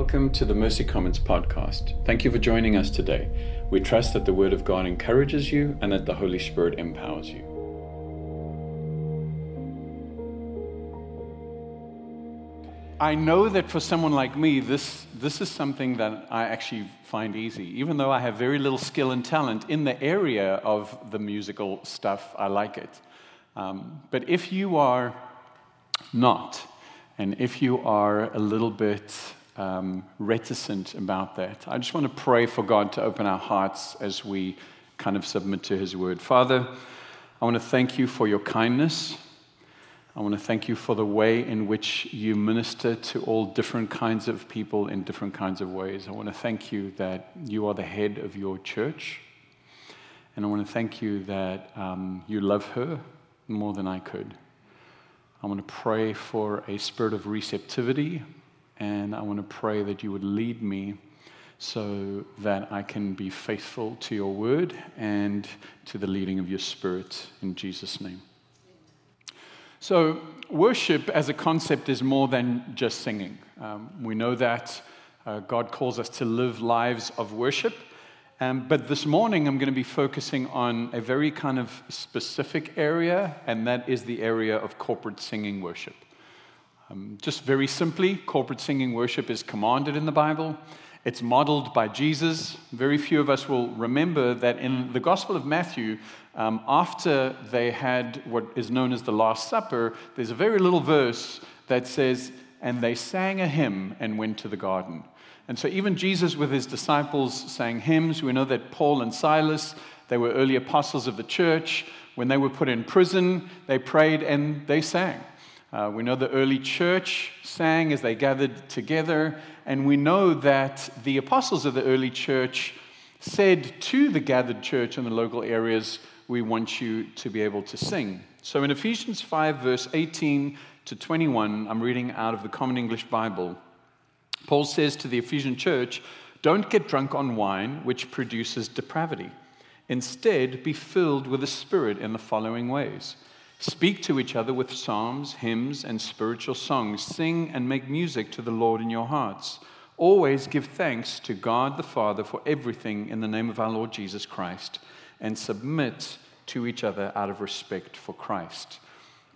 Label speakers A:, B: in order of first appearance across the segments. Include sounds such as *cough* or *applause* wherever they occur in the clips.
A: Welcome to the Mercy Commons podcast. Thank you for joining us today. We trust that the Word of God encourages you and that the Holy Spirit empowers you. I know that for someone like me, this, this is something that I actually find easy. Even though I have very little skill and talent in the area of the musical stuff, I like it. Um, but if you are not, and if you are a little bit um, reticent about that, I just want to pray for God to open our hearts as we kind of submit to His word. Father, I want to thank you for your kindness. I want to thank you for the way in which you minister to all different kinds of people in different kinds of ways. I want to thank you that you are the head of your church. And I want to thank you that um, you love her more than I could. I want to pray for a spirit of receptivity, and I want to pray that you would lead me so that I can be faithful to your word and to the leading of your spirit in Jesus' name. So, worship as a concept is more than just singing. Um, we know that uh, God calls us to live lives of worship. Um, but this morning, I'm going to be focusing on a very kind of specific area, and that is the area of corporate singing worship. Um, just very simply, corporate singing worship is commanded in the Bible. It's modeled by Jesus. Very few of us will remember that in the Gospel of Matthew, um, after they had what is known as the Last Supper, there's a very little verse that says, And they sang a hymn and went to the garden. And so, even Jesus with his disciples sang hymns. We know that Paul and Silas, they were early apostles of the church. When they were put in prison, they prayed and they sang. Uh, we know the early church sang as they gathered together. And we know that the apostles of the early church said to the gathered church in the local areas, We want you to be able to sing. So in Ephesians 5, verse 18 to 21, I'm reading out of the Common English Bible. Paul says to the Ephesian church, Don't get drunk on wine, which produces depravity. Instead, be filled with the Spirit in the following ways Speak to each other with psalms, hymns, and spiritual songs. Sing and make music to the Lord in your hearts. Always give thanks to God the Father for everything in the name of our Lord Jesus Christ, and submit to each other out of respect for Christ.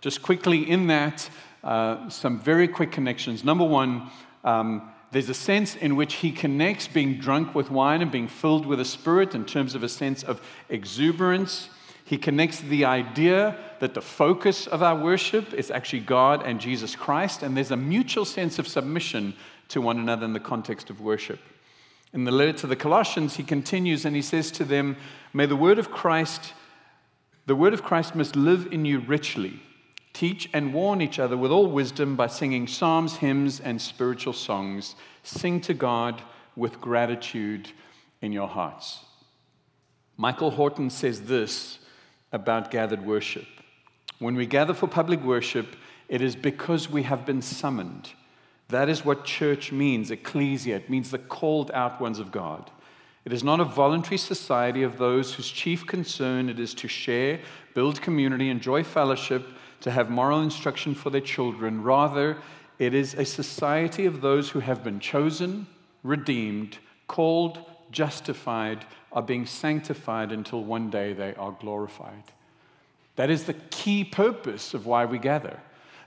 A: Just quickly in that, uh, some very quick connections. Number one, um, there's a sense in which he connects being drunk with wine and being filled with the Spirit in terms of a sense of exuberance. He connects the idea that the focus of our worship is actually God and Jesus Christ, and there's a mutual sense of submission to one another in the context of worship. In the letter to the Colossians, he continues and he says to them, May the word of Christ, the word of Christ must live in you richly Teach and warn each other with all wisdom by singing psalms, hymns, and spiritual songs. Sing to God with gratitude in your hearts. Michael Horton says this about gathered worship When we gather for public worship, it is because we have been summoned. That is what church means, ecclesia. It means the called out ones of God. It is not a voluntary society of those whose chief concern it is to share, build community, enjoy fellowship to have moral instruction for their children. Rather, it is a society of those who have been chosen, redeemed, called, justified, are being sanctified until one day they are glorified. That is the key purpose of why we gather.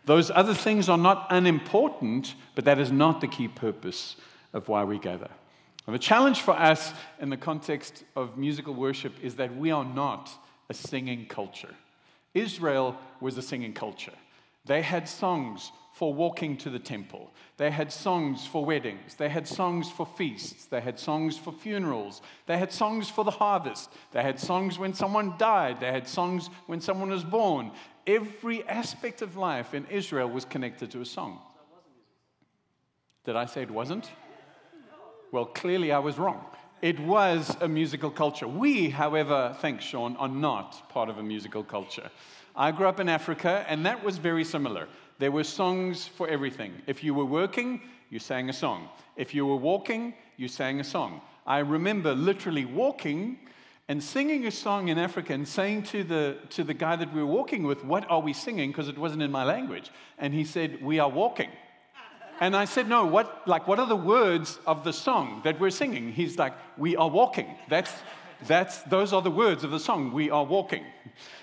A: Those other things are not unimportant, but that is not the key purpose of why we gather. And the challenge for us in the context of musical worship is that we are not a singing culture. Israel was a singing culture. They had songs for walking to the temple. They had songs for weddings. They had songs for feasts. They had songs for funerals. They had songs for the harvest. They had songs when someone died. They had songs when someone was born. Every aspect of life in Israel was connected to a song. Did I say it wasn't? Well, clearly I was wrong. It was a musical culture. We, however, thanks Sean, are not part of a musical culture. I grew up in Africa, and that was very similar. There were songs for everything. If you were working, you sang a song. If you were walking, you sang a song. I remember literally walking and singing a song in Africa and saying to the, to the guy that we were walking with, What are we singing? Because it wasn't in my language. And he said, We are walking. And I said, No, what, like, what are the words of the song that we're singing? He's like, We are walking. That's, that's, those are the words of the song. We are walking.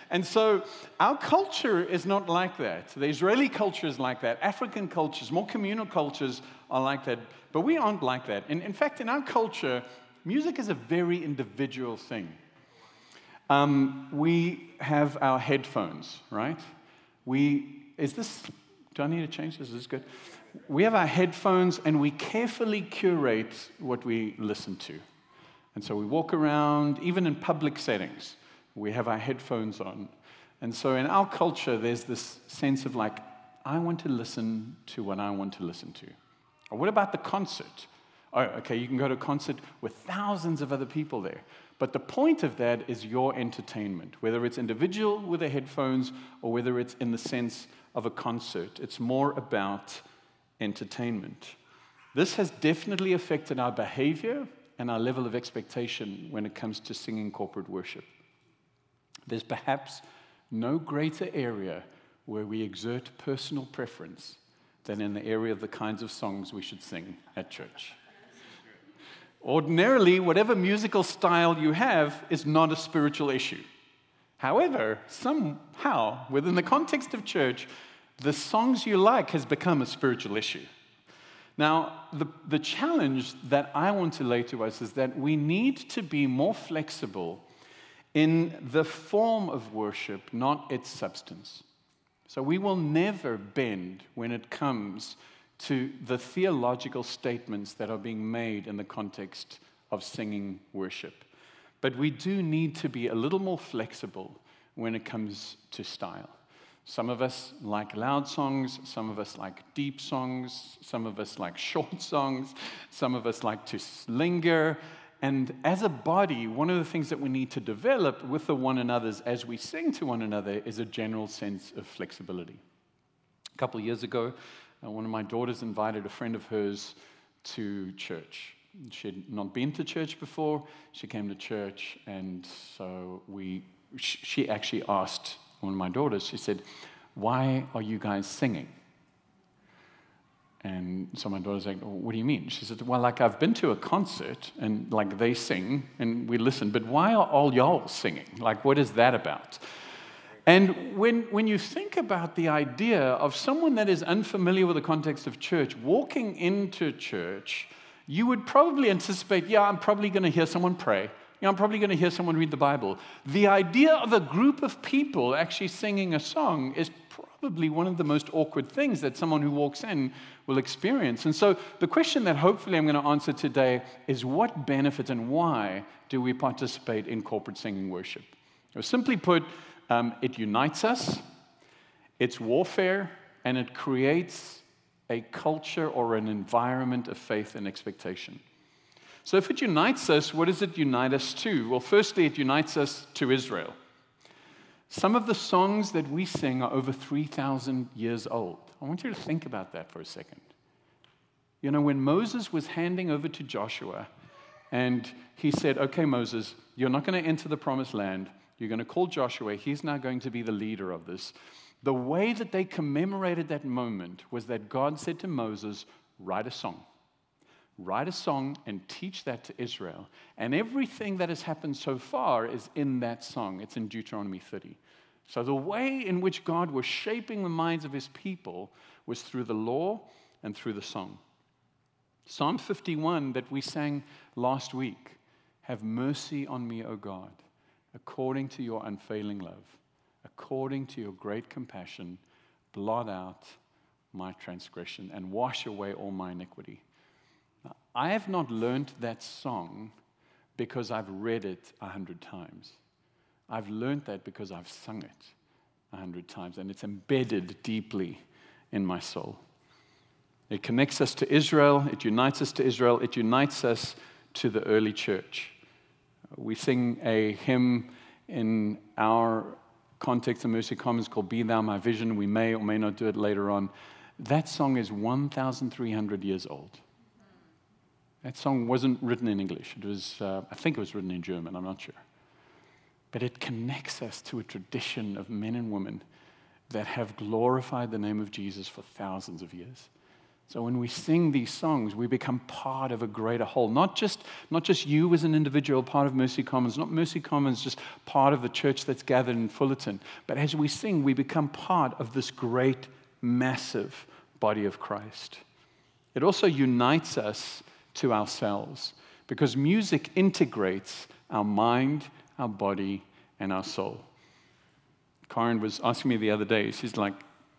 A: And so our culture is not like that. The Israeli culture is like that. African cultures, more communal cultures are like that. But we aren't like that. And in fact, in our culture, music is a very individual thing. Um, we have our headphones, right? We, is this, do I need to change this? Is this good? We have our headphones and we carefully curate what we listen to. And so we walk around, even in public settings, we have our headphones on. And so in our culture, there's this sense of like, I want to listen to what I want to listen to. Or what about the concert? Oh, okay, you can go to a concert with thousands of other people there. But the point of that is your entertainment, whether it's individual with the headphones or whether it's in the sense of a concert. It's more about entertainment. This has definitely affected our behavior and our level of expectation when it comes to singing corporate worship. There's perhaps no greater area where we exert personal preference than in the area of the kinds of songs we should sing at church. Ordinarily, whatever musical style you have is not a spiritual issue. However, somehow, within the context of church, the songs you like has become a spiritual issue. Now, the, the challenge that I want to lay to us is that we need to be more flexible in the form of worship, not its substance. So we will never bend when it comes to the theological statements that are being made in the context of singing worship. But we do need to be a little more flexible when it comes to style. Some of us like loud songs, some of us like deep songs, some of us like *laughs* short songs, some of us like to linger. And as a body, one of the things that we need to develop with the one another's as we sing to one another is a general sense of flexibility. A couple of years ago, uh, one of my daughters invited a friend of hers to church. She had not been to church before. She came to church, and so we, she actually asked one of my daughters, she said, Why are you guys singing? And so my daughter's like, What do you mean? She said, Well, like I've been to a concert and like they sing and we listen, but why are all y'all singing? Like, what is that about? And when, when you think about the idea of someone that is unfamiliar with the context of church walking into church, you would probably anticipate, yeah, I'm probably going to hear someone pray. Yeah, I'm probably going to hear someone read the Bible. The idea of a group of people actually singing a song is probably one of the most awkward things that someone who walks in will experience. And so, the question that hopefully I'm going to answer today is what benefit and why do we participate in corporate singing worship? Or simply put, um, it unites us, it's warfare, and it creates a culture or an environment of faith and expectation. So, if it unites us, what does it unite us to? Well, firstly, it unites us to Israel. Some of the songs that we sing are over 3,000 years old. I want you to think about that for a second. You know, when Moses was handing over to Joshua, and he said, Okay, Moses, you're not going to enter the promised land. You're going to call Joshua. He's now going to be the leader of this. The way that they commemorated that moment was that God said to Moses, Write a song. Write a song and teach that to Israel. And everything that has happened so far is in that song. It's in Deuteronomy 30. So, the way in which God was shaping the minds of his people was through the law and through the song. Psalm 51 that we sang last week Have mercy on me, O God according to your unfailing love, according to your great compassion, blot out my transgression and wash away all my iniquity. I have not learned that song because I've read it a hundred times. I've learned that because I've sung it a hundred times, and it's embedded deeply in my soul. It connects us to Israel, it unites us to Israel, it unites us to the early church. We sing a hymn in our context of Mercy Commons called Be Thou My Vision. We may or may not do it later on. That song is 1,300 years old. That song wasn't written in English. It was, uh, I think it was written in German, I'm not sure. But it connects us to a tradition of men and women that have glorified the name of Jesus for thousands of years. So when we sing these songs, we become part of a greater whole. Not just, not just you as an individual, part of Mercy Commons, not Mercy Commons just part of the church that's gathered in Fullerton, but as we sing, we become part of this great, massive body of Christ. It also unites us to ourselves because music integrates our mind, our body, and our soul. Karen was asking me the other day, she's like,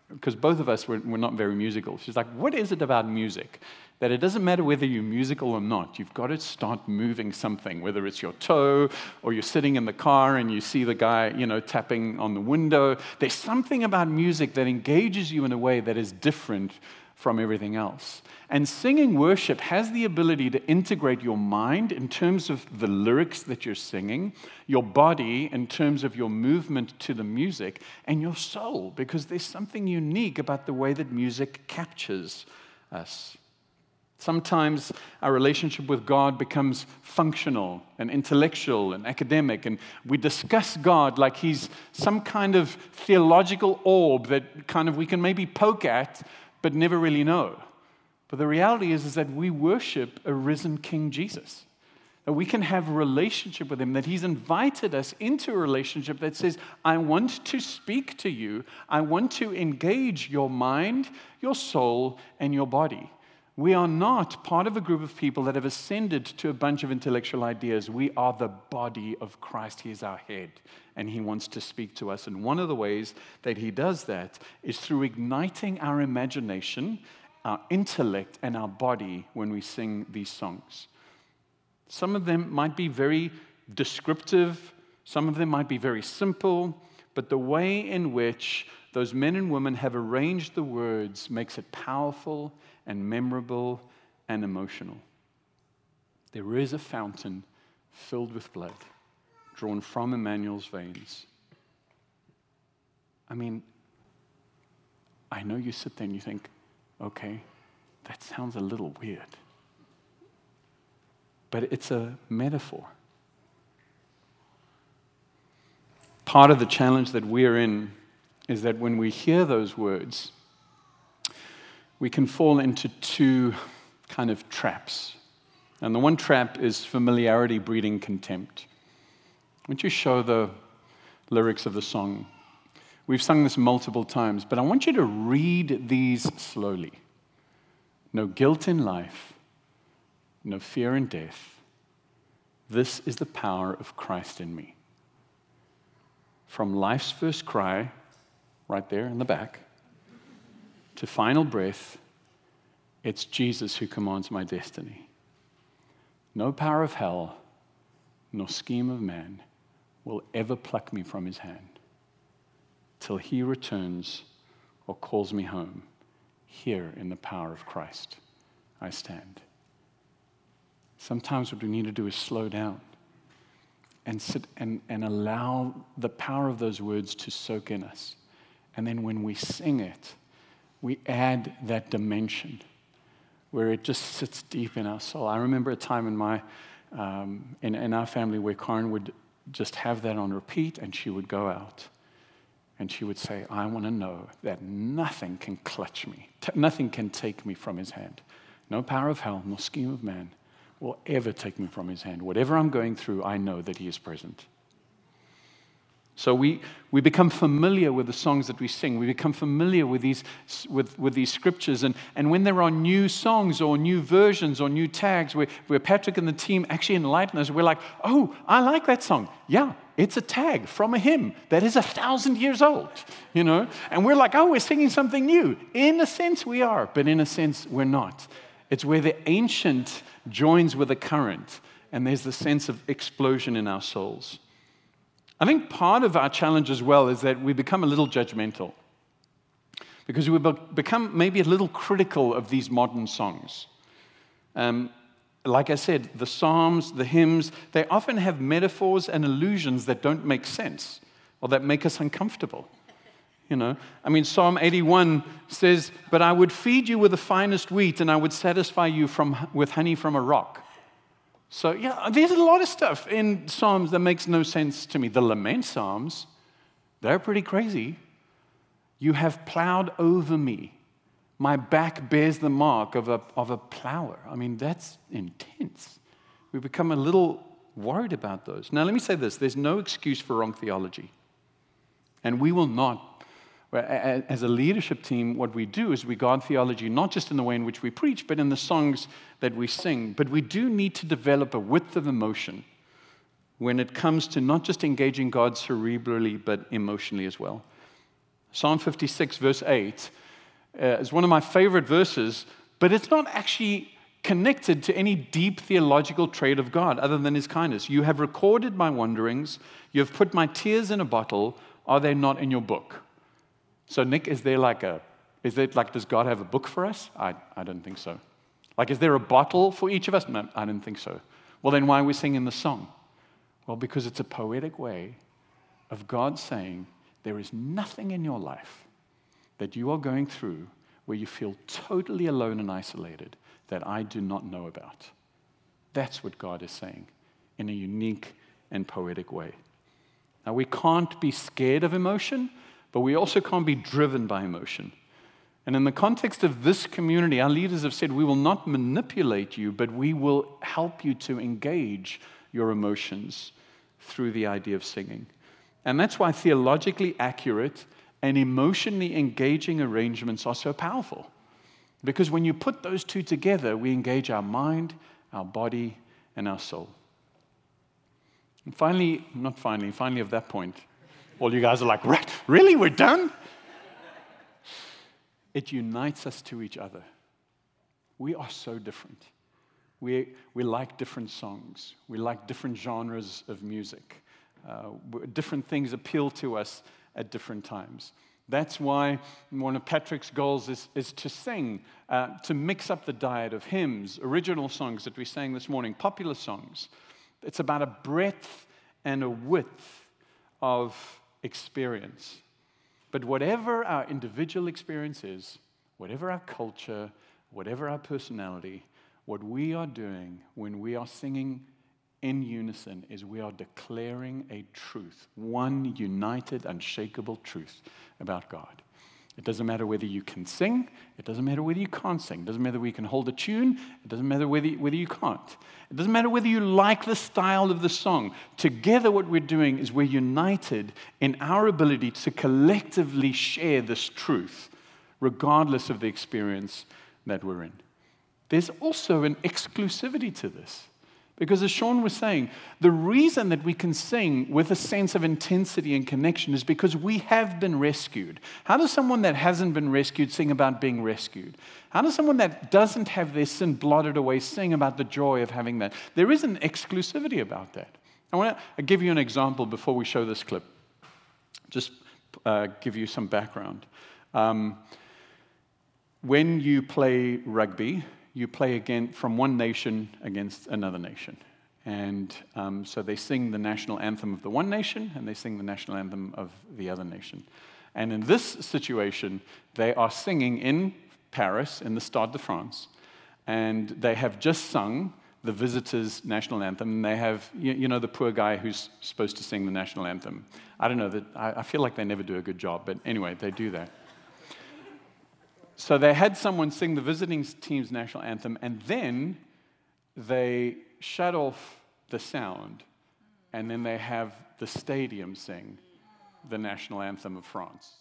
A: because both of us were, were not very musical. She's like, What is it about music? That it doesn't matter whether you're musical or not, you've got to start moving something, whether it's your toe or you're sitting in the car and you see the guy, you know, tapping on the window. There's something about music that engages you in a way that is different from everything else. And singing worship has the ability to integrate your mind in terms of the lyrics that you're singing, your body in terms of your movement to the music, and your soul, because there's something unique about the way that music captures us. Sometimes our relationship with God becomes functional and intellectual and academic, and we discuss God like he's some kind of theological orb that kind of we can maybe poke at but never really know. But the reality is, is that we worship a risen King Jesus. That we can have a relationship with him, that he's invited us into a relationship that says, I want to speak to you. I want to engage your mind, your soul, and your body. We are not part of a group of people that have ascended to a bunch of intellectual ideas. We are the body of Christ. He is our head and He wants to speak to us. And one of the ways that He does that is through igniting our imagination, our intellect, and our body when we sing these songs. Some of them might be very descriptive, some of them might be very simple, but the way in which those men and women have arranged the words makes it powerful and memorable and emotional. There is a fountain filled with blood drawn from Emmanuel's veins. I mean, I know you sit there and you think, okay, that sounds a little weird. But it's a metaphor. Part of the challenge that we're in is that when we hear those words, we can fall into two kind of traps. And the one trap is familiarity breeding contempt. Would you show the lyrics of the song? We've sung this multiple times, but I want you to read these slowly. No guilt in life, no fear in death. This is the power of Christ in me. From life's first cry, right there in the back, to final breath, it's Jesus who commands my destiny. No power of hell, no scheme of man will ever pluck me from his hand till he returns or calls me home. Here in the power of Christ, I stand. Sometimes what we need to do is slow down and sit and, and allow the power of those words to soak in us. And then when we sing it, we add that dimension where it just sits deep in our soul. I remember a time in my um, in, in our family where Karen would just have that on repeat, and she would go out and she would say, I want to know that nothing can clutch me, T- nothing can take me from his hand. No power of hell, no scheme of man will ever take me from his hand. Whatever I'm going through, I know that he is present. So we, we become familiar with the songs that we sing. We become familiar with these, with, with these scriptures. And, and when there are new songs or new versions or new tags where, where Patrick and the team actually enlighten us, we're like, oh, I like that song. Yeah, it's a tag from a hymn that is a thousand years old, you know? And we're like, oh, we're singing something new. In a sense, we are, but in a sense, we're not. It's where the ancient joins with the current, and there's the sense of explosion in our souls. I think part of our challenge as well is that we become a little judgmental because we become maybe a little critical of these modern songs. Um, like I said, the Psalms, the hymns, they often have metaphors and allusions that don't make sense or that make us uncomfortable. You know, I mean, Psalm 81 says, But I would feed you with the finest wheat, and I would satisfy you from, with honey from a rock. So, yeah, there's a lot of stuff in Psalms that makes no sense to me. The lament Psalms, they're pretty crazy. You have plowed over me, My back bears the mark of a, of a plower. I mean, that's intense. We become a little worried about those. Now, let me say this there's no excuse for wrong theology. And we will not, as a leadership team, what we do is we guard theology not just in the way in which we preach, but in the songs that we sing. But we do need to develop a width of emotion when it comes to not just engaging God cerebrally, but emotionally as well. Psalm 56, verse 8, uh, is one of my favorite verses, but it's not actually connected to any deep theological trait of God other than his kindness. You have recorded my wanderings, you have put my tears in a bottle. Are they not in your book? So, Nick, is there like a, is there like, does God have a book for us? I, I don't think so. Like, is there a bottle for each of us? No, I don't think so. Well, then why are we singing the song? Well, because it's a poetic way of God saying, there is nothing in your life that you are going through where you feel totally alone and isolated that I do not know about. That's what God is saying in a unique and poetic way. Now, we can't be scared of emotion, but we also can't be driven by emotion. And in the context of this community, our leaders have said, we will not manipulate you, but we will help you to engage your emotions through the idea of singing. And that's why theologically accurate and emotionally engaging arrangements are so powerful. Because when you put those two together, we engage our mind, our body, and our soul. And finally, not finally, finally, at that point, all you guys are like, right, really, we're done? It unites us to each other. We are so different. We, we like different songs, we like different genres of music. Uh, different things appeal to us at different times. That's why one of Patrick's goals is, is to sing, uh, to mix up the diet of hymns, original songs that we sang this morning, popular songs. It's about a breadth and a width of experience. But whatever our individual experience is, whatever our culture, whatever our personality, what we are doing when we are singing in unison is we are declaring a truth, one united, unshakable truth about God. It doesn't matter whether you can sing, it doesn't matter whether you can't sing, it doesn't matter whether you can hold a tune, it doesn't matter whether, whether you can't. It doesn't matter whether you like the style of the song. Together, what we're doing is we're united in our ability to collectively share this truth, regardless of the experience that we're in. There's also an exclusivity to this. Because as Sean was saying, the reason that we can sing with a sense of intensity and connection is because we have been rescued. How does someone that hasn't been rescued sing about being rescued? How does someone that doesn't have their sin blotted away sing about the joy of having that? There is an exclusivity about that. I want to give you an example before we show this clip. Just uh, give you some background. Um, when you play rugby, you play again from one nation against another nation. And um, so they sing the national anthem of the one nation and they sing the national anthem of the other nation. And in this situation, they are singing in Paris, in the Stade de France, and they have just sung the visitors' national anthem. And they have, you, know, the poor guy who's supposed to sing the national anthem. I don't know that, I feel like they never do a good job, but anyway, they do that. So they had someone sing the visiting team's national anthem, and then they shut off the sound, and then they have the stadium sing the national anthem of France.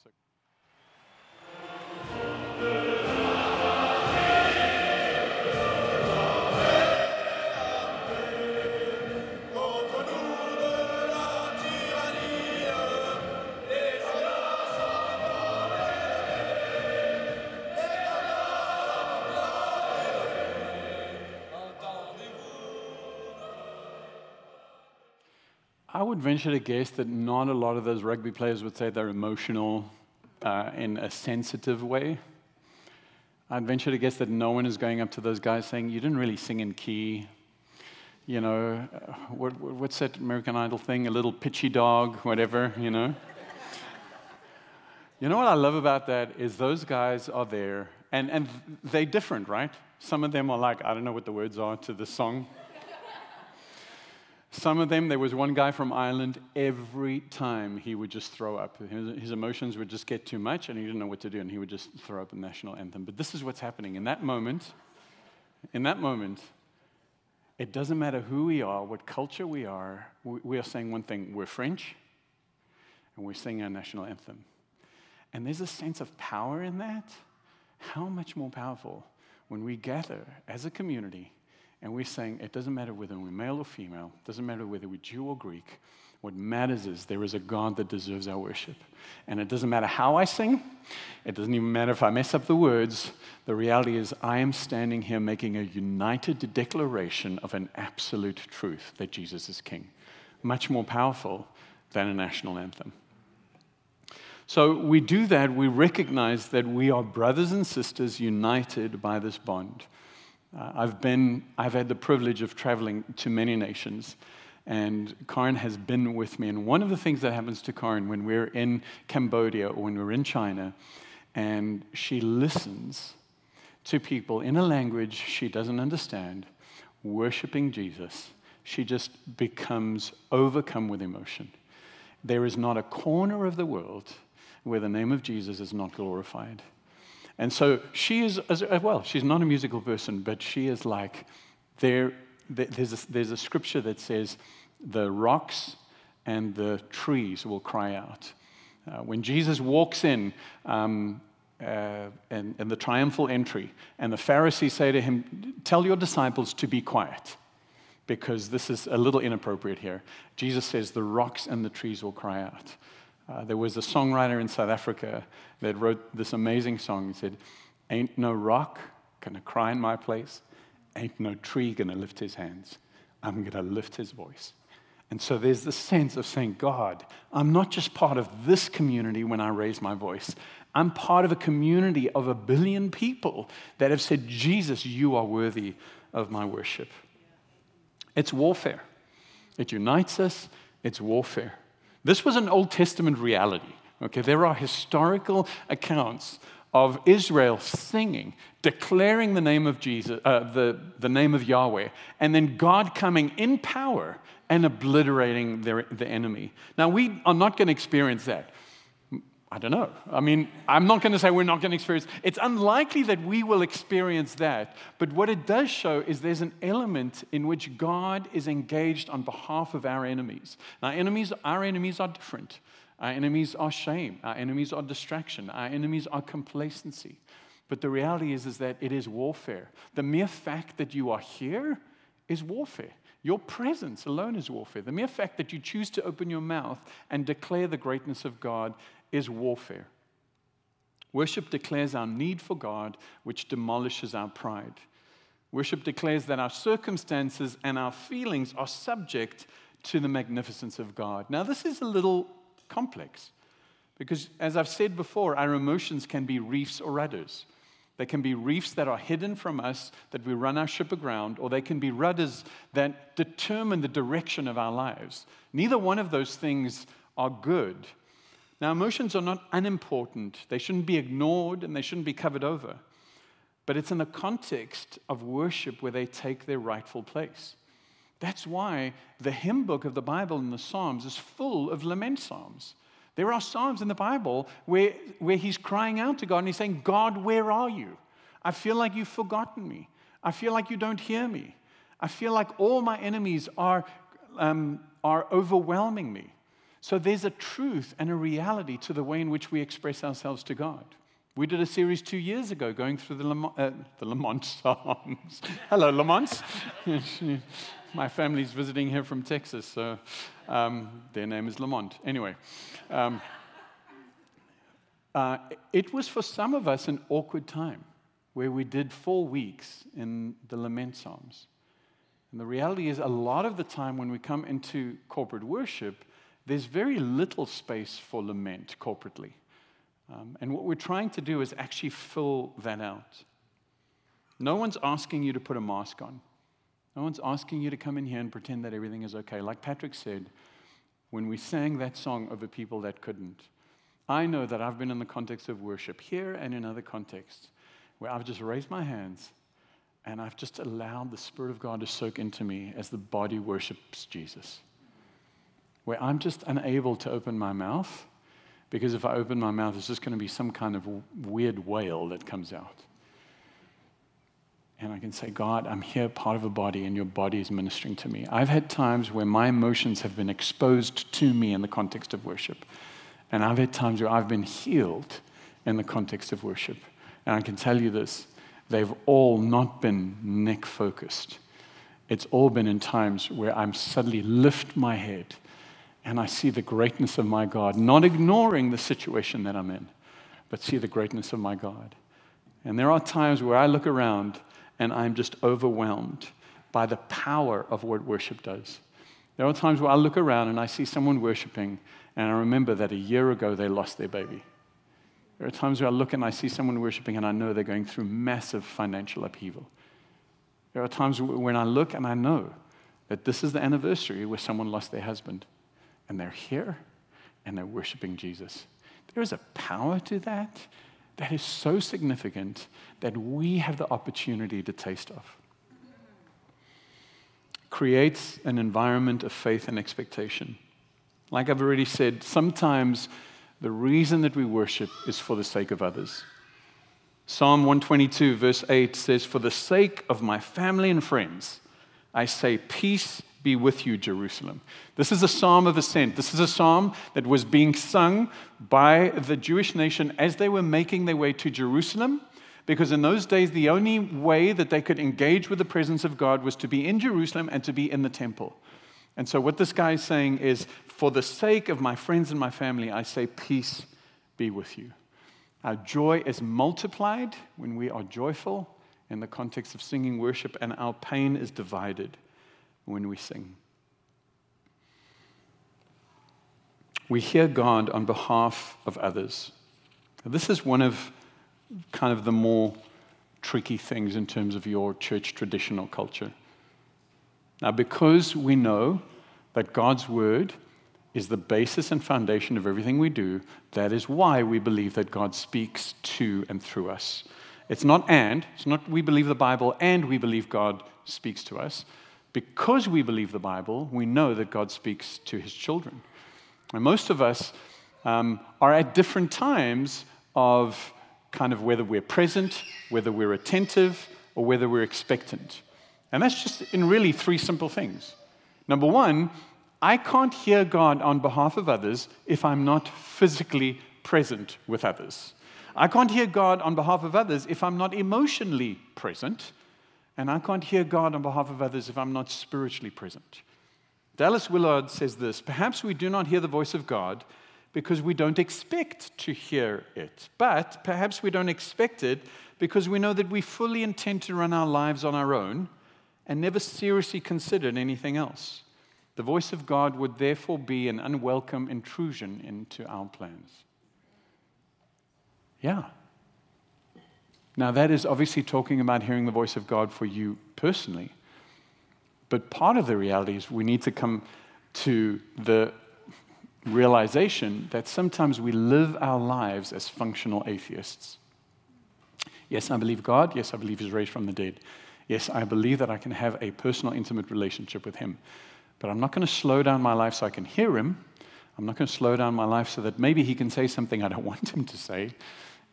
A: I would venture to guess that not a lot of those rugby players would say they're emotional uh, in a sensitive way. I'd venture to guess that no one is going up to those guys saying, You didn't really sing in key. You know, uh, what, what's that American Idol thing? A little pitchy dog, whatever, you know? you know what I love about that is those guys are there, and, and they're different, right? Some of them are like, I don't know what the words are to the song. Some of them, there was one guy from Ireland, every time he would just throw up. His, his, emotions would just get too much and he didn't know what to do and he would just throw up the national anthem. But this is what's happening. In that moment, in that moment, it doesn't matter who we are, what culture we are, we, we are saying one thing we're French and we're singing our national anthem. And there's a sense of power in that. How much more powerful when we gather as a community and we're saying it doesn't matter whether we're male or female, it doesn't matter whether we're Jew or Greek. What matters is there is a God that deserves our worship. And it doesn't matter how I sing, it doesn't even matter if I mess up the words. The reality is, I am standing here making a united declaration of an absolute truth that Jesus is King. Much more powerful than a national anthem. So we do that, we recognize that we are brothers and sisters united by this bond. Uh, I've, been, I've had the privilege of traveling to many nations, and Karen has been with me. And one of the things that happens to Karen when we're in Cambodia or when we're in China, and she listens to people in a language she doesn't understand, worshiping Jesus, she just becomes overcome with emotion. There is not a corner of the world where the name of Jesus is not glorified. And so she is, as uh, well, she's not a musical person, but she is like, there, there's, a, there's a scripture that says, the rocks and the trees will cry out. Uh, when Jesus walks in um, uh, and, and the triumphal entry, and the Pharisees say to him, Tell your disciples to be quiet, because this is a little inappropriate here. Jesus says, The rocks and the trees will cry out. Uh, there was a songwriter in South Africa that wrote this amazing song. He said, Ain't no rock gonna cry in my place, ain't no tree gonna lift his hands. I'm gonna lift his voice. And so there's this sense of saying, God, I'm not just part of this community when I raise my voice. I'm part of a community of a billion people that have said, Jesus, you are worthy of my worship. It's warfare. It unites us, it's warfare. This was an Old Testament reality. Okay, there are historical accounts of Israel singing, declaring the name of Jesus, uh, the, the name of Yahweh, and then God coming in power and obliterating their, the enemy. Now, we are not going to experience that. I don't know. I mean, I'm not going to say we're not going to experience. It's unlikely that we will experience that. But what it does show is there's an element in which God is engaged on behalf of our enemies. Now, enemies, our enemies are different. Our enemies are shame. Our enemies are distraction. Our enemies are complacency. But the reality is, is that it is warfare. The mere fact that you are here is warfare. Your presence alone is warfare. The mere fact that you choose to open your mouth and declare the greatness of God is warfare. Worship declares our need for God, which demolishes our pride. Worship declares that our circumstances and our feelings are subject to the magnificence of God. Now, this is a little complex because, as I've said before, our emotions can be reefs or rudders. They can be reefs that are hidden from us that we run our ship aground, or they can be rudders that determine the direction of our lives. Neither one of those things are good. Now, emotions are not unimportant. They shouldn't be ignored and they shouldn't be covered over. But it's in the context of worship where they take their rightful place. That's why the hymn book of the Bible and the Psalms is full of lament psalms. There are psalms in the Bible where, where he's crying out to God and he's saying, God, where are you? I feel like you've forgotten me. I feel like you don't hear me. I feel like all my enemies are, um, are overwhelming me. So there's a truth and a reality to the way in which we express ourselves to God. We did a series two years ago going through the Lamont, uh, the Lamont *laughs* Psalms. Hello, Lamont. *laughs* My family's visiting here from Texas, so um, their name is Lamont. Anyway, um, uh, it was for some of us an awkward time where we did four weeks in the Lament Psalms. And the reality is, a lot of the time when we come into corporate worship, there's very little space for lament corporately. Um, and what we're trying to do is actually fill that out. No one's asking you to put a mask on. No one's asking you to come in here and pretend that everything is okay. Like Patrick said, when we sang that song over people that couldn't, I know that I've been in the context of worship here and in other contexts where I've just raised my hands and I've just allowed the Spirit of God to soak into me as the body worships Jesus. Where I'm just unable to open my mouth because if I open my mouth, it's just going to be some kind of weird wail that comes out. And I can say, God, I'm here, part of a body, and your body is ministering to me. I've had times where my emotions have been exposed to me in the context of worship. And I've had times where I've been healed in the context of worship. And I can tell you this they've all not been neck focused. It's all been in times where I'm suddenly lift my head and I see the greatness of my God, not ignoring the situation that I'm in, but see the greatness of my God. And there are times where I look around and I'm just overwhelmed by the power of what worship does. There are times where I look around and I see someone worshiping, and I remember that a year ago they lost their baby. There are times where I look and I see someone worshiping and I know they're going through massive financial upheaval. There are times when I look and I know that this is the anniversary where someone lost their husband and they're here and they're worshiping Jesus. There is a power to that that is so significant that we have the opportunity to taste of. Creates an environment of faith and expectation. Like I've already said, sometimes the reason that we worship is for the sake of others. Psalm 122, verse 8 says, For the sake of my family and friends, I say, Peace be with you, Jerusalem. This is a psalm of ascent. This is a psalm that was being sung by the Jewish nation as they were making their way to Jerusalem, because in those days, the only way that they could engage with the presence of God was to be in Jerusalem and to be in the temple. And so, what this guy is saying is, For the sake of my friends and my family, I say, Peace be with you. Our joy is multiplied when we are joyful in the context of singing worship, and our pain is divided when we sing. We hear God on behalf of others. This is one of kind of the more tricky things in terms of your church traditional culture. Now, because we know that God's word is the basis and foundation of everything we do, that is why we believe that God speaks to and through us. It's not and, it's not we believe the Bible and we believe God speaks to us because we believe the Bible, we know that God speaks to his children. And most of us um, are at different times of kind of whether we're present, whether we're attentive, or whether we're expectant. And that's just in really three simple things. Number one, I can't hear God on behalf of others if I'm not physically present with others. I can't hear God on behalf of others if I'm not emotionally present. And I can't hear God on behalf of others if I'm not spiritually present. Dallas Willard says this Perhaps we do not hear the voice of God because we don't expect to hear it. But perhaps we don't expect it because we know that we fully intend to run our lives on our own and never seriously considered anything else. The voice of God would therefore be an unwelcome intrusion into our plans. Yeah, now, that is obviously talking about hearing the voice of God for you personally. But part of the reality is we need to come to the realization that sometimes we live our lives as functional atheists. Yes, I believe God. Yes, I believe He's raised from the dead. Yes, I believe that I can have a personal, intimate relationship with Him. But I'm not going to slow down my life so I can hear Him. I'm not going to slow down my life so that maybe He can say something I don't *laughs* want Him to say.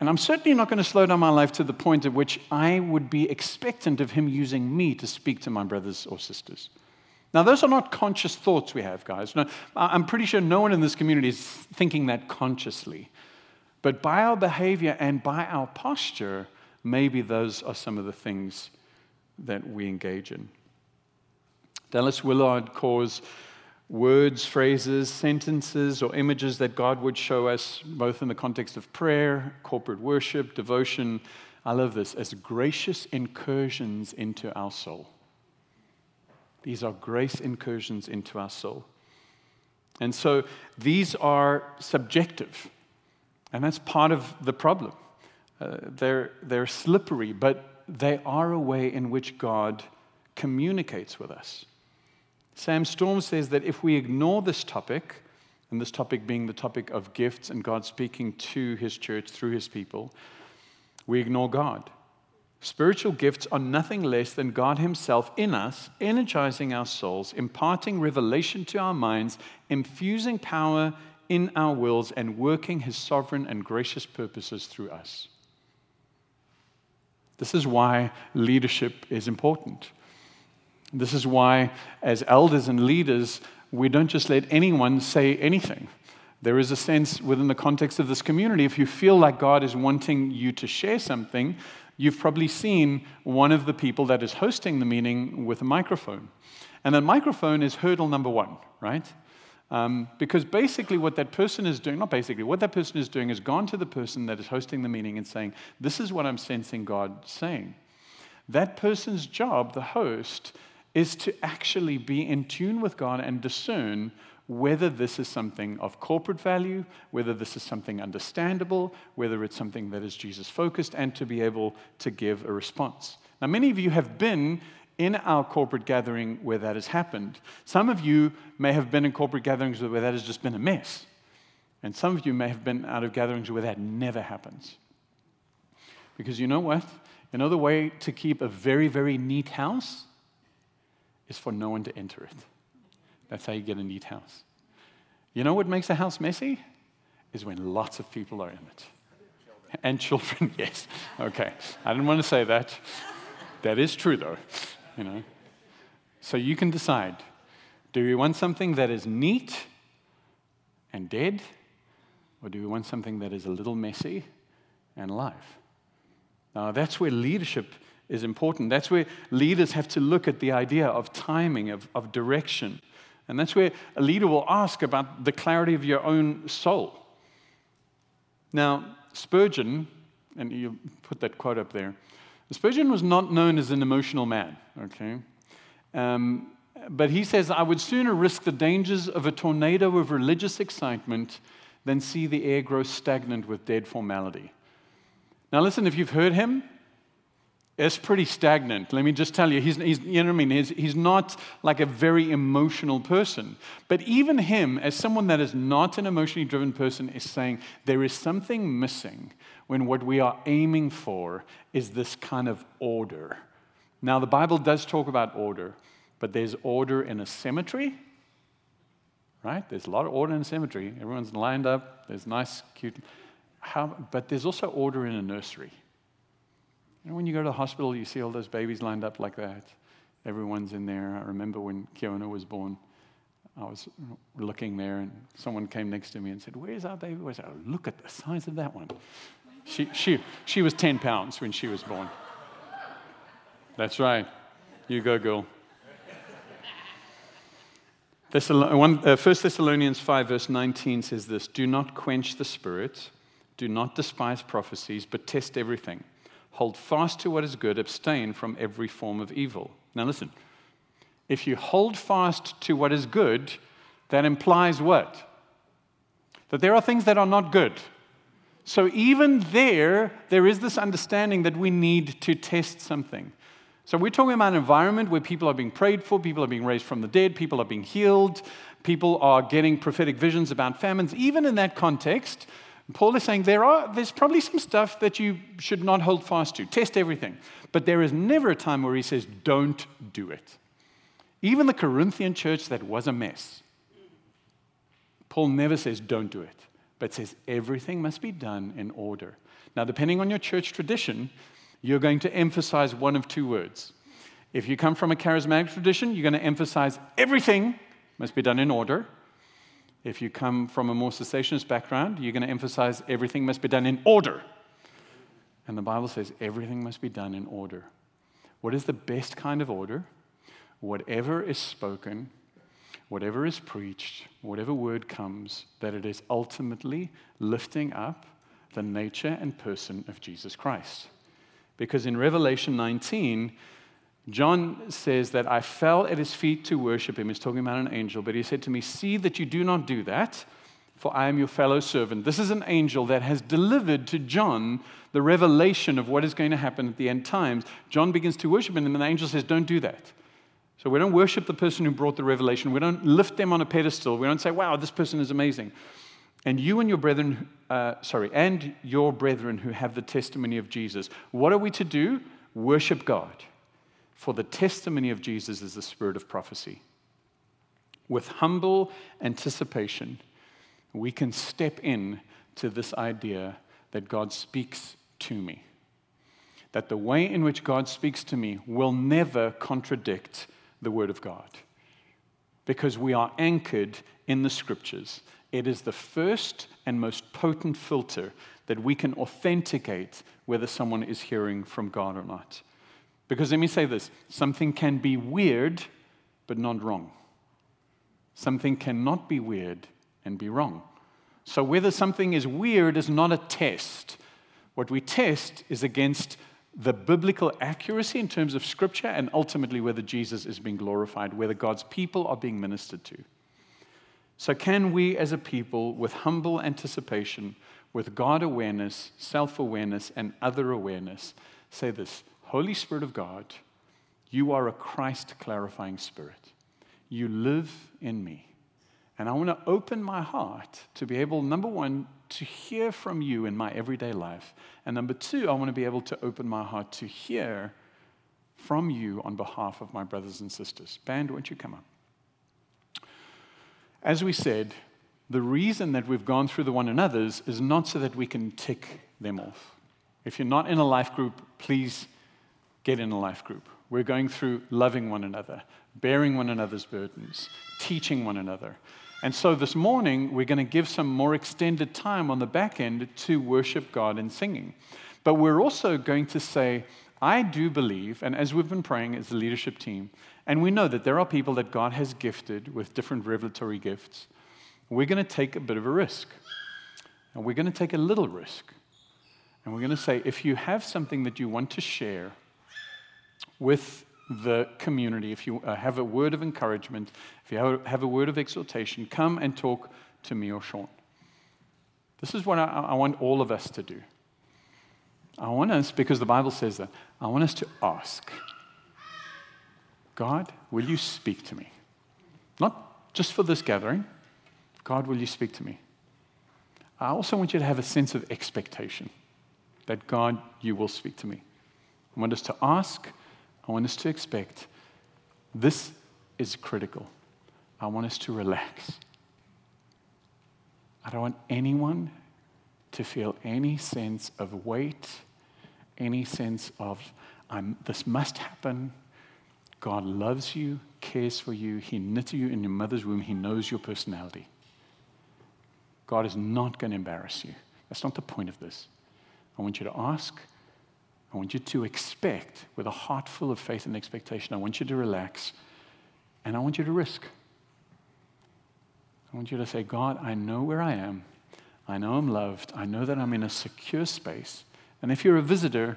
A: And I'm certainly not going to slow down my life to the point at which I would be expectant of him using me to speak to my brothers or sisters. Now, those are not conscious thoughts we have, guys. I'm pretty sure no one in this community is thinking that consciously. But by our behavior and by our posture, maybe those are some of the things that we engage in. Dallas Willard calls words, phrases, sentences, or images that God would show us, both in the context of prayer, corporate worship, devotion. I love this as gracious incursions into our soul. These are grace incursions into our soul. And so these are subjective, and that's part of the problem. Uh, they're, they're slippery, but they are a way in which God communicates with us. Sam Storms says that if we ignore this topic, and this topic being the topic of gifts and God speaking to his church through his people, we ignore God. Spiritual gifts are nothing less than God Himself in us, energizing our souls, imparting revelation to our minds, infusing power in our wills, and working His sovereign and gracious purposes through us. This is why leadership is important. This is why, as elders and leaders, we don't just let anyone say anything. There is a sense within the context of this community, if you feel like God is wanting you to share something, you've probably seen one of the people that is hosting the meeting with a microphone. And that microphone is hurdle number one, right? Um, because basically, what that person is doing, not basically, what that person is doing is gone to the person that is hosting the meeting and saying, This is what I'm sensing God saying. That person's job, the host, is to actually be in tune with God and discern whether this is something of corporate value, whether this is something understandable, whether it's something that is Jesus focused, and to be able to give a response. Now, many of you have been in our corporate gathering where that has happened. Some of you may have been in corporate gatherings where that has just been a mess. And some of you may have been out of gatherings where that never happens. Because you know what? Another way to keep a very, very neat house is for no one to enter it. That's how you get a neat house. You know what makes a house messy? Is when lots of people are in it. And children, *laughs* yes. Okay. I didn't want to say that. That is true, though. You know. So you can decide do we want something that is neat and dead, or do we want something that is a little messy and alive? Now, that's where leadership is important. That's where leaders have to look at the idea of timing, of, of direction. And that's where a leader will ask about the clarity of your own soul. Now, Spurgeon, and you put that quote up there, Spurgeon was not known as an emotional man, okay? Um, but he says, I would sooner risk the dangers of a tornado of religious excitement than see the air grow stagnant with dead formality. Now, listen, if you've heard him, it's pretty stagnant. Let me just tell you, he's, he's you know what I mean? He's, he's not like a very emotional person. But even him, as someone that is not an emotionally driven person, is saying there is something missing when what we are aiming for is this kind of order. Now, the Bible does talk about order, but there's order in a cemetery, right? There's a lot of order in a cemetery. Everyone's lined up, there's nice, cute. How, but there's also order in a nursery. You know, when you go to the hospital, you see all those babies lined up like that. Everyone's in there. I remember when Kiona was born, I was looking there, and someone came next to me and said, Where's our baby? Where's our? Look at the size of that one. She, she, she was 10 pounds when she was born. That's right. You go, girl. One, uh, 1 Thessalonians 5, verse 19 says this Do not quench the spirit, do not despise prophecies, but test everything hold fast to what is good, abstain from every form of evil. Now, listen, if you hold fast to what is good, that implies what? That there are things that are not good. So, even there, there is this understanding that we need to test something. So, we're talking about an environment where people are being prayed for, people are being raised from the dead, people are being healed, people are getting prophetic visions about famines. Even in that context, Paul is saying there are, there's probably some stuff that you should not hold fast to. Test everything. But there is never a time where he says, don't do it. Even the Corinthian church that was a mess, Paul never says, don't do it, but says everything must be done in order. Now, depending on your church tradition, you're going to emphasize one of two words. If you come from a charismatic tradition, you're going to emphasize everything must be done in order. If you come from a more cessationist background, you're going to emphasize everything must be done in order. And the Bible says everything must be done in order. What is the best kind of order? Whatever is spoken, whatever is preached, whatever word comes, that it is ultimately lifting up the nature and person of Jesus Christ. Because in Revelation 19, John says that I fell at his feet to worship him. He's talking about an angel, but he said to me, See that you do not do that, for I am your fellow servant. This is an angel that has delivered to John the revelation of what is going to happen at the end times. John begins to worship him, and the angel says, Don't do that. So we don't worship the person who brought the revelation. We don't lift them on a pedestal. We don't say, Wow, this person is amazing. And you and your brethren, uh, sorry, and your brethren who have the testimony of Jesus. What are we to do? worship God, for the testimony of Jesus is the spirit of prophecy. With humble anticipation, we can step in to this idea that God speaks to me. That the way in which God speaks to me will never contradict the Word of God. Because we are anchored in the Scriptures. It is the first and most potent filter that we can authenticate whether someone is hearing from God or not. Because let me say this something can be weird, but not wrong. Something cannot be weird and be wrong. So, whether something is weird is not a test. What we test is against the biblical accuracy in terms of scripture and ultimately whether Jesus is being glorified, whether God's people are being ministered to. So, can we as a people, with humble anticipation, with God awareness, self awareness, and other awareness, say this Holy Spirit of God, you are a Christ clarifying spirit. You live in me. And I want to open my heart to be able, number one, to hear from you in my everyday life. And number two, I want to be able to open my heart to hear from you on behalf of my brothers and sisters. Band, won't you come up? As we said, the reason that we've gone through the one another's is not so that we can tick them off. If you're not in a life group, please get in a life group. We're going through loving one another, bearing one another's burdens, teaching one another. And so this morning, we're going to give some more extended time on the back end to worship God in singing. But we're also going to say, I do believe, and as we've been praying as a leadership team, and we know that there are people that God has gifted with different revelatory gifts, we're going to take a bit of a risk. And we're going to take a little risk. And we're going to say, if you have something that you want to share with the community, if you uh, have a word of encouragement, if you have a word of exhortation, come and talk to me or Sean. This is what I, I want all of us to do. I want us, because the Bible says that, I want us to ask God, will you speak to me? Not just for this gathering. God, will you speak to me? I also want you to have a sense of expectation that God, you will speak to me. I want us to ask I want us to expect this is critical. I want us to relax. I don't want anyone to feel any sense of weight, any sense of I'm, this must happen. God loves you, cares for you. He knit you in your mother's womb. He knows your personality. God is not going to embarrass you. That's not the point of this. I want you to ask I want you to expect with a heart full of faith and expectation. I want you to relax and I want you to risk. I want you to say, God, I know where I am. I know I'm loved. I know that I'm in a secure space. And if you're a visitor,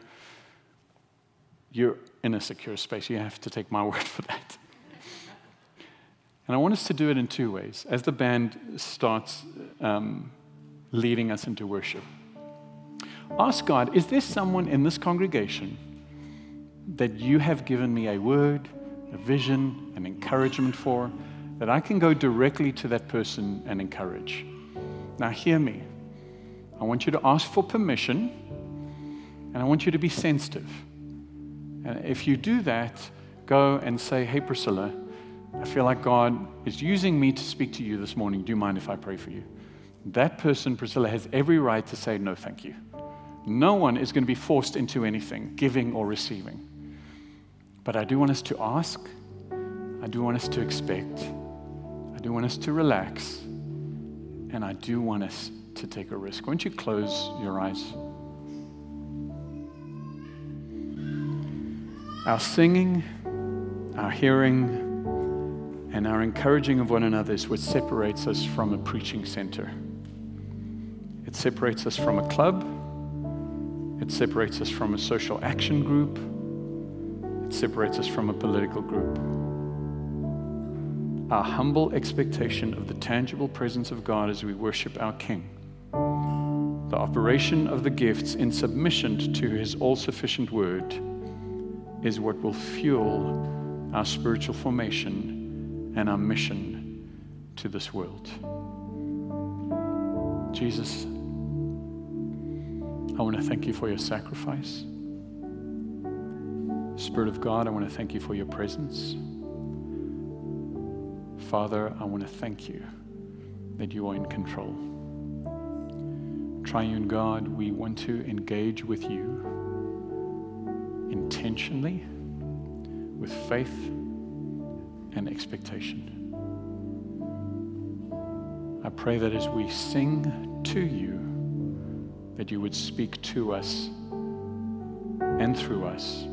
A: you're in a secure space. You have to take my *laughs* word for that. And I want us to do it in two ways. As the band starts um, leading us into worship, Ask God, is there someone in this congregation that you have given me a word, a vision, an encouragement for, that I can go directly to that person and encourage? Now, hear me. I want you to ask for permission, and I want you to be sensitive. And if you do that, go and say, Hey, Priscilla, I feel like God is using me to speak to you this morning. Do you mind if I pray for you? That person, Priscilla, has every right to say, No, thank you. No one is going to be forced into anything, giving or receiving. But I do want us to ask, I do want us to expect, I do want us to relax, and I do want us to take a risk. Won't you close your eyes? Our singing, our hearing, and our encouraging of one another is what separates us from a preaching center. It separates us from a club. It separates us from a social action group. It separates us from a political group. Our humble expectation of the tangible presence of God as we worship our King. The operation of the gifts in submission to His all sufficient word is what will fuel our spiritual formation and our mission to this world. Jesus, I want to thank you for your sacrifice. Spirit of God, I want to thank you for your presence. Father, I want to thank you that you are in control. Triune God, we want to engage with you intentionally with faith and expectation. I pray that as we sing to you, that you would speak to us and through us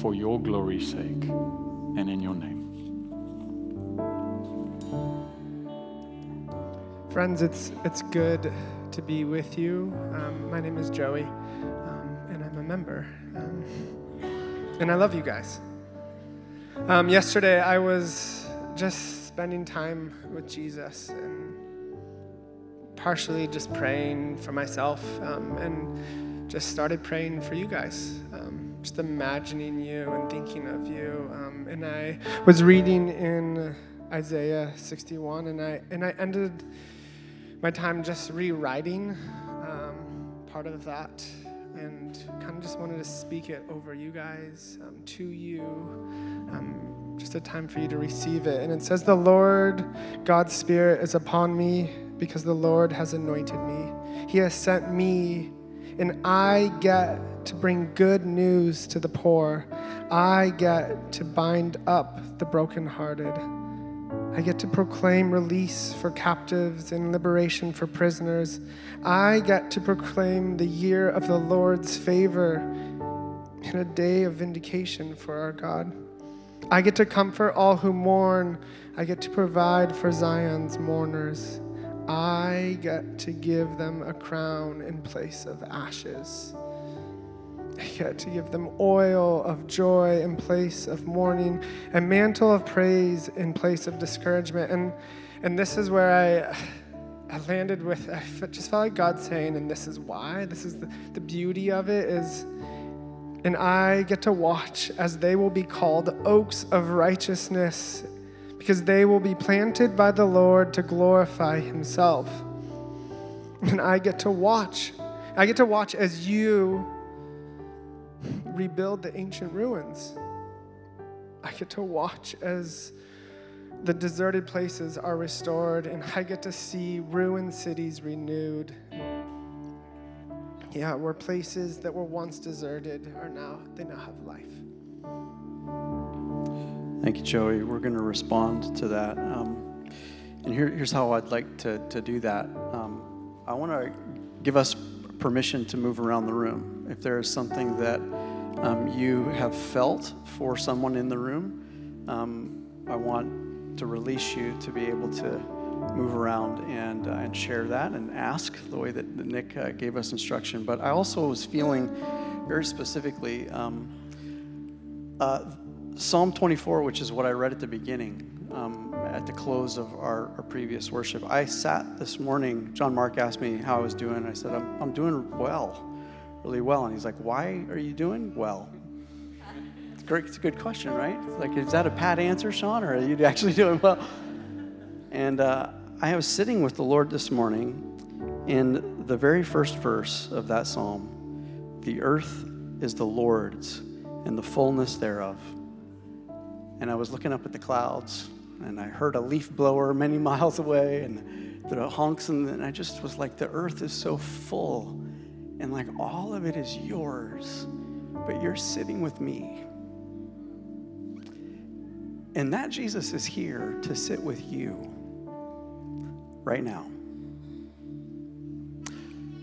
A: for your glory's sake and in your name.
B: Friends, it's, it's good to be with you. Um, my name is Joey, um, and I'm a member. Um, and I love you guys. Um, yesterday, I was just spending time with Jesus and partially just praying for myself um, and just started praying for you guys. Um, just imagining you and thinking of you. Um, and I was reading in Isaiah 61, and I, and I ended my time just rewriting um, part of that and kind of just wanted to speak it over you guys, um, to you, um, just a time for you to receive it. And it says, The Lord, God's Spirit, is upon me because the Lord has anointed me. He has sent me, and I get to bring good news to the poor. I get to bind up the brokenhearted. I get to proclaim release for captives and liberation for prisoners. I get to proclaim the year of the Lord's favor and a day of vindication for our God. I get to comfort all who mourn. I get to provide for Zion's mourners. I get to give them a crown in place of ashes. I get to give them oil of joy in place of mourning, a mantle of praise in place of discouragement. And, and this is where I, I landed with, I just felt like God saying, and this is why, this is the, the beauty of it is, and I get to watch as they will be called oaks of righteousness because they will be planted by the Lord to glorify Himself. And I get to watch. I get to watch as you rebuild the ancient ruins. I get to watch as the deserted places are restored, and I get to see ruined cities renewed. Yeah, where places that were once deserted are now, they now have life.
C: Thank you, Joey. We're going to respond to that. Um, and here, here's how I'd like to, to do that. Um, I want to give us permission to move around the room. If there is something that um, you have felt for someone in the room, um, I want to release you to be able to move around and, uh, and share that and ask the way that, that Nick uh, gave us instruction. But I also was feeling very specifically um, uh, Psalm 24, which is what I read at the beginning. Um, at the close of our, our, previous worship, I sat this morning. John Mark asked me how I was doing. And I said, I'm, I'm doing well really well. And he's like, Why are you doing well? It's, great, it's a good question, right? It's like, is that a pat answer, Sean, or are you actually *laughs* doing well? And uh, I was sitting with the Lord this morning in the very first verse of that psalm The earth is the Lord's and the fullness thereof. And I was looking up at the clouds and I heard a leaf blower many *laughs* miles away and the honks, and I just was like, the earth is so full and like all of it is yours, but you're sitting with me. And that Jesus is here to sit with you right now.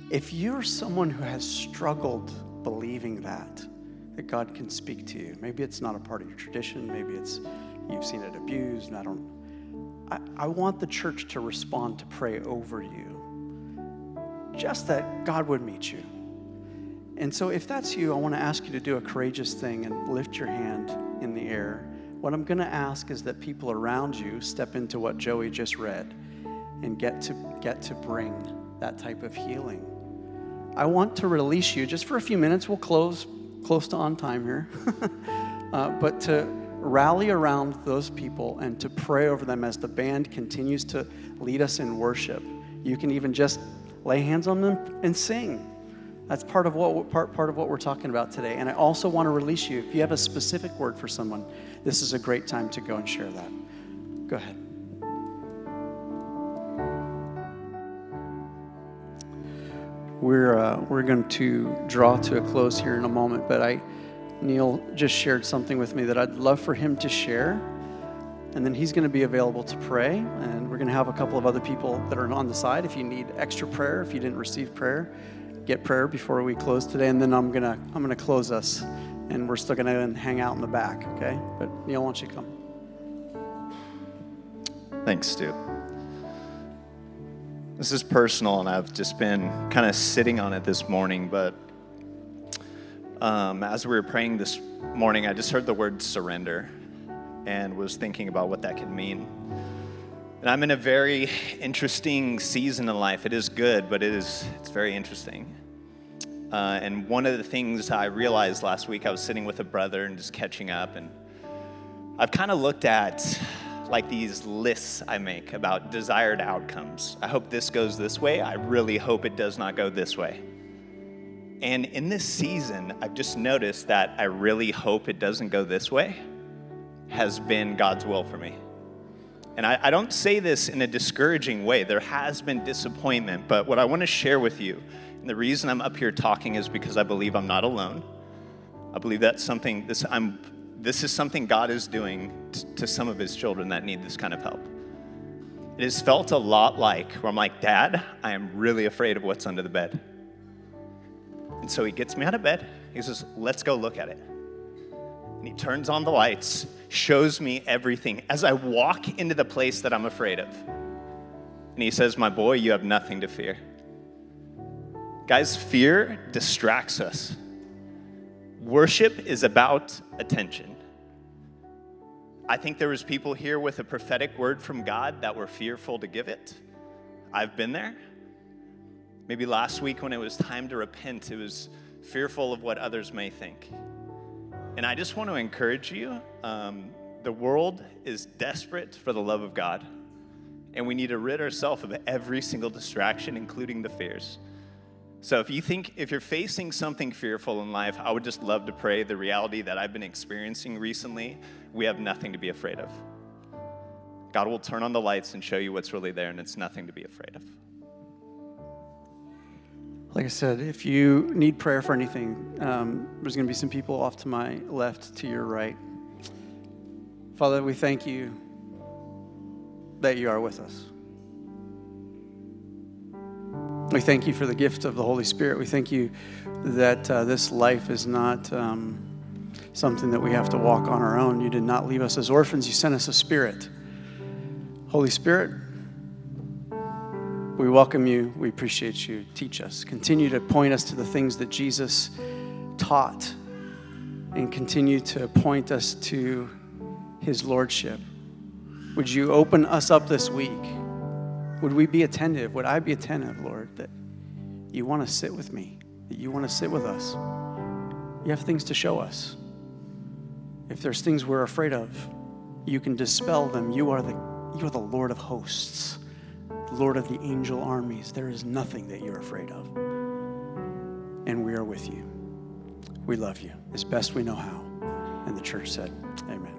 C: If you're someone who has struggled believing that, that God can speak to you, maybe it's not a part of your tradition, maybe it's you've seen it abused, and I don't. I, I want the church to respond to pray over you just that God would meet you. And so, if that's you, I want to ask you to do a courageous thing and lift your hand in the air. What I'm going to ask is that people around you step into what Joey just read and get to, get to bring that type of healing. I want to release you just for a few minutes. We'll close close to on time here. *laughs* uh, but to rally around those people and to pray over them as the band continues to lead us in worship. You can even just lay hands on them and sing. That's part of what part, part of what we're talking about today. And I also want to release you. If you have a specific word for someone, this is a great time to go and share that. Go ahead. We're uh, we're going to draw to a close here in a moment, but I Neil just shared something with me that I'd love for him to share. And then he's going to be available to pray. And we're going to have a couple of other people that are on the side. If you need extra prayer, if you didn't receive prayer, get prayer before we close today, and then I'm gonna I'm gonna close us, and we're still gonna hang out in the back, okay? But Neil, why don't you come?
D: Thanks, Stu. This is personal, and I've just been kind of sitting on it this morning. But um, as we were praying this morning, I just heard the word surrender, and was thinking about what that could mean. And I'm in a very interesting season in life. It is good, but it is it's very interesting. Uh, and one of the things I realized last week, I was sitting with a brother and just catching up, and I've kind of looked at like these lists I make about desired outcomes. I hope this goes this way. I really hope it does not go this way. And in this season, I've just noticed that I really hope it doesn't go this way has been God's will for me. And I, I don't say this in a discouraging way. There has been disappointment, but what I want to share with you and the reason I'm up here talking is because I believe I'm not alone. I believe that's something this I'm this is something God is doing t- to some of his children that need this kind of help. It has felt a lot like where I'm like, Dad, I am really afraid of what's under the bed. And so he gets me out of bed. He says, Let's go look at it. And he turns on the lights, shows me everything as I walk into the place that I'm afraid of. And he says, My boy, you have nothing to fear. Guys, fear distracts us. Worship is about attention. I think there was people here with a prophetic word from God that were fearful to give it. I've been there. Maybe last week when it was time to repent, it was fearful of what others may think. And I just want to encourage you um, the world is desperate for the love of God, and we need to rid ourselves of every single distraction, including the fears. So if you think if you're facing something fearful in life, I would just love to pray the reality that I've been experiencing recently, we have nothing to be afraid of. God will turn on the lights and show you what's really there and it's nothing to be afraid of.
C: Like I said, if you need prayer for anything, um, there's going to be some people off to my left, to your right. Father, we thank you that you are with us. We thank you for the gift of the Holy Spirit. We thank you that uh, this life is not um, something that we have to walk on our own. You did not leave us as orphans, you sent us a spirit. Holy Spirit, we welcome you. We appreciate you. Teach us. Continue to point us to the things that Jesus taught and continue to point us to his lordship. Would you open us up this week? Would we be attentive? Would I be attentive, Lord, that you want to sit with me, that you want to sit with us? You have things to show us. If there's things we're afraid of, you can dispel them. You are the, you are the Lord of hosts, Lord of the angel armies. There is nothing that you're afraid of. And we are with you. We love you as best we know how. And the church said, Amen.